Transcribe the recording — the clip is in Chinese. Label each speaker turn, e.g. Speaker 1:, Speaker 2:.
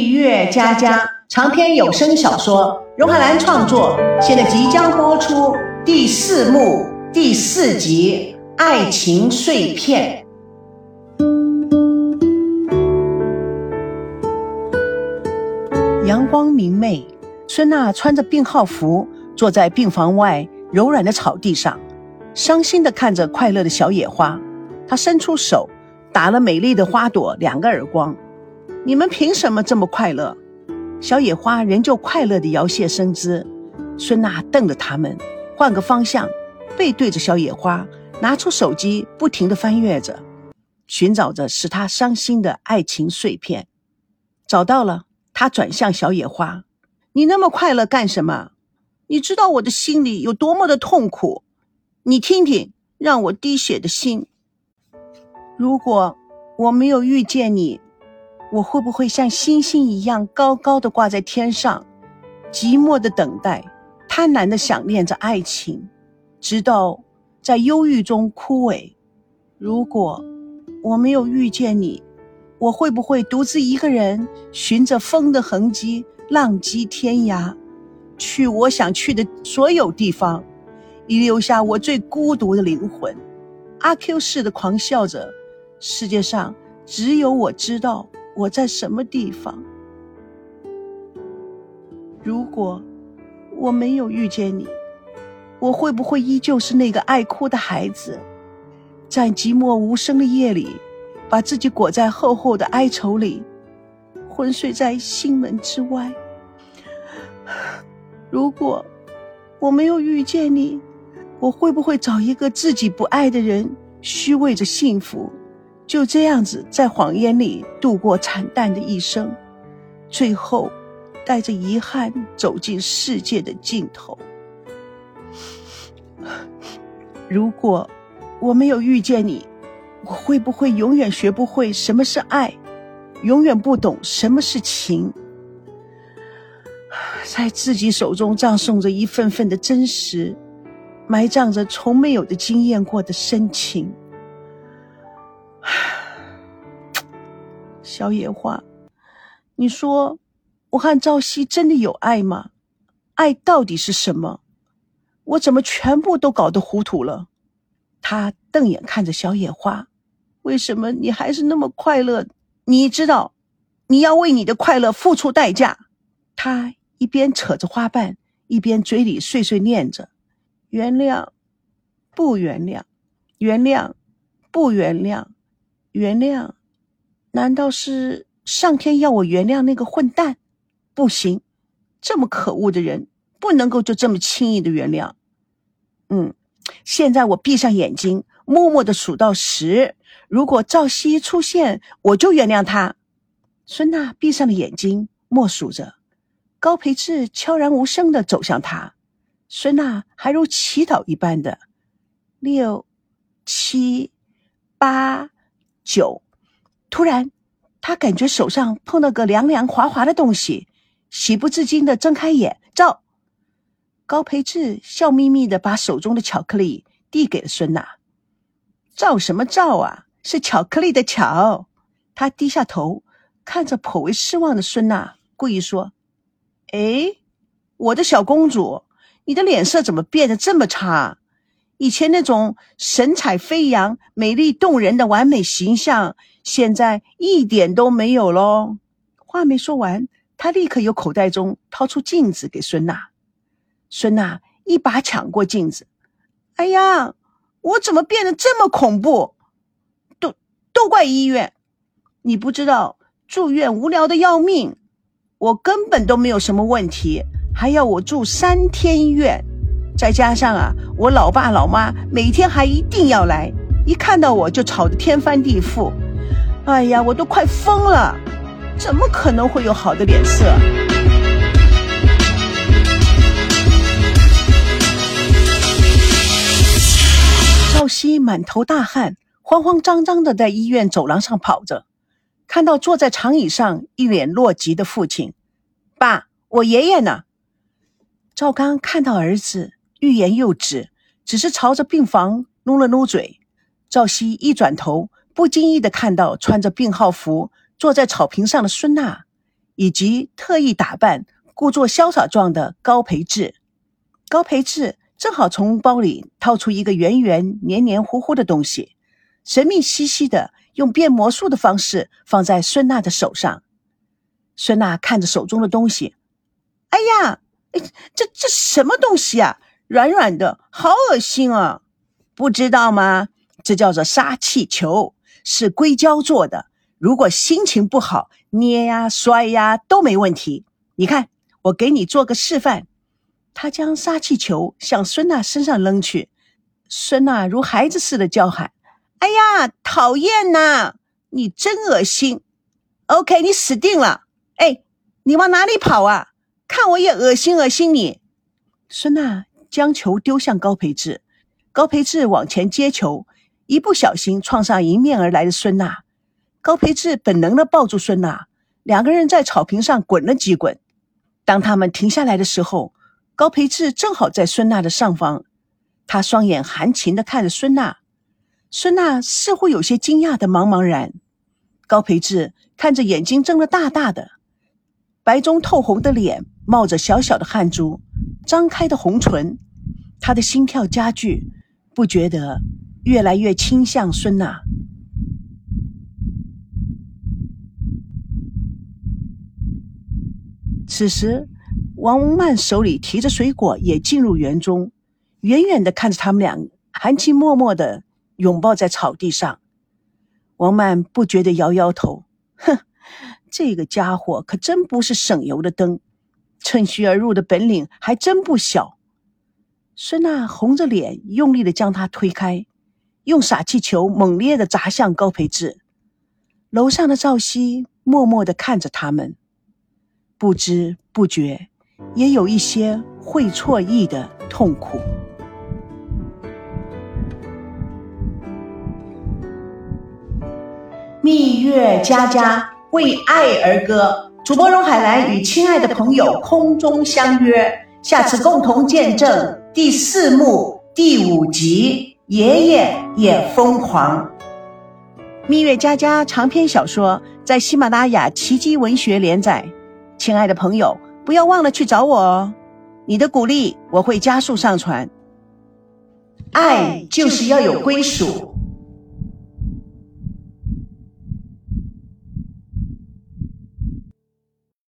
Speaker 1: 忆乐佳佳长篇有声小说，荣海兰创作，现在即将播出第四幕第四集《爱情碎片》。阳光明媚，孙娜穿着病号服，坐在病房外柔软的草地上，伤心的看着快乐的小野花。她伸出手，打了美丽的花朵两个耳光。你们凭什么这么快乐？小野花仍旧快乐地摇曳身姿。孙娜瞪着他们，换个方向，背对着小野花，拿出手机，不停地翻阅着，寻找着使她伤心的爱情碎片。找到了，他转向小野花：“你那么快乐干什么？你知道我的心里有多么的痛苦？你听听，让我滴血的心。如果我没有遇见你。”我会不会像星星一样高高的挂在天上，寂寞的等待，贪婪的想念着爱情，直到在忧郁中枯萎？如果我没有遇见你，我会不会独自一个人寻着风的痕迹，浪迹天涯，去我想去的所有地方，遗留下我最孤独的灵魂？阿 Q 似的狂笑着，世界上只有我知道。我在什么地方？如果我没有遇见你，我会不会依旧是那个爱哭的孩子，在寂寞无声的夜里，把自己裹在厚厚的哀愁里，昏睡在心门之外？如果我没有遇见你，我会不会找一个自己不爱的人，虚伪着幸福？就这样子，在谎言里度过惨淡的一生，最后带着遗憾走进世界的尽头。如果我没有遇见你，我会不会永远学不会什么是爱，永远不懂什么是情？在自己手中葬送着一份份的真实，埋葬着从没有的经验过的深情。小野花，你说我和赵熙真的有爱吗？爱到底是什么？我怎么全部都搞得糊涂了？他瞪眼看着小野花，为什么你还是那么快乐？你知道，你要为你的快乐付出代价。他一边扯着花瓣，一边嘴里碎碎念着：“原谅，不原谅，原谅，不原谅。”原谅？难道是上天要我原谅那个混蛋？不行，这么可恶的人不能够就这么轻易的原谅。嗯，现在我闭上眼睛，默默的数到十。如果赵熙出现，我就原谅他。孙娜闭上了眼睛，默数着。高培志悄然无声的走向他，孙娜还如祈祷一般的六、七、八。九，突然，他感觉手上碰到个凉凉滑滑的东西，喜不自禁的睁开眼，照。高培志笑眯眯的把手中的巧克力递给了孙娜，照什么照啊？是巧克力的巧。他低下头看着颇为失望的孙娜，故意说：“哎，我的小公主，你的脸色怎么变得这么差？”以前那种神采飞扬、美丽动人的完美形象，现在一点都没有喽。话没说完，他立刻由口袋中掏出镜子给孙娜。孙娜一把抢过镜子，哎呀，我怎么变得这么恐怖？都都怪医院！你不知道住院无聊的要命，我根本都没有什么问题，还要我住三天院。再加上啊，我老爸老妈每天还一定要来，一看到我就吵得天翻地覆。哎呀，我都快疯了，怎么可能会有好的脸色？赵熙满头大汗，慌慌张张的在医院走廊上跑着，看到坐在长椅上一脸落寂的父亲，爸，我爷爷呢？赵刚看到儿子。欲言又止，只是朝着病房努了努嘴。赵熙一转头，不经意的看到穿着病号服坐在草坪上的孙娜，以及特意打扮、故作潇洒状的高培志。高培志正好从包里掏出一个圆圆、黏黏糊糊的东西，神秘兮兮的用变魔术的方式放在孙娜的手上。孙娜看着手中的东西，哎呀，这这什么东西啊？软软的，好恶心啊！不知道吗？这叫做杀气球，是硅胶做的。如果心情不好，捏呀、摔呀都没问题。你看，我给你做个示范。他将杀气球向孙娜身上扔去，孙娜如孩子似的叫喊：“哎呀，讨厌呐！你真恶心！OK，你死定了！”哎，你往哪里跑啊？看我也恶心恶心你！孙娜将球丢向高培志，高培志往前接球，一不小心撞上迎面而来的孙娜。高培志本能的抱住孙娜，两个人在草坪上滚了几滚。当他们停下来的时候，高培志正好在孙娜的上方，他双眼含情的看着孙娜。孙娜似乎有些惊讶的茫茫然。高培志看着眼睛睁得大大的。白中透红的脸，冒着小小的汗珠，张开的红唇，他的心跳加剧，不觉得越来越倾向孙娜。此时，王曼手里提着水果也进入园中，远远的看着他们俩含情脉脉的拥抱在草地上。王曼不觉得摇摇头，哼。这个家伙可真不是省油的灯，趁虚而入的本领还真不小。孙娜红着脸，用力的将他推开，用傻气球猛烈的砸向高培志。楼上的赵熙默默的看着他们，不知不觉也有一些会错意的痛苦。蜜月佳佳。为爱而歌，主播荣海兰与亲爱的朋友空中相约，下次共同见证第四幕第五集。爷爷也疯狂。蜜月佳佳长篇小说在喜马拉雅奇迹文学连载，亲爱的朋友，不要忘了去找我哦，你的鼓励我会加速上传。爱就是要有归属。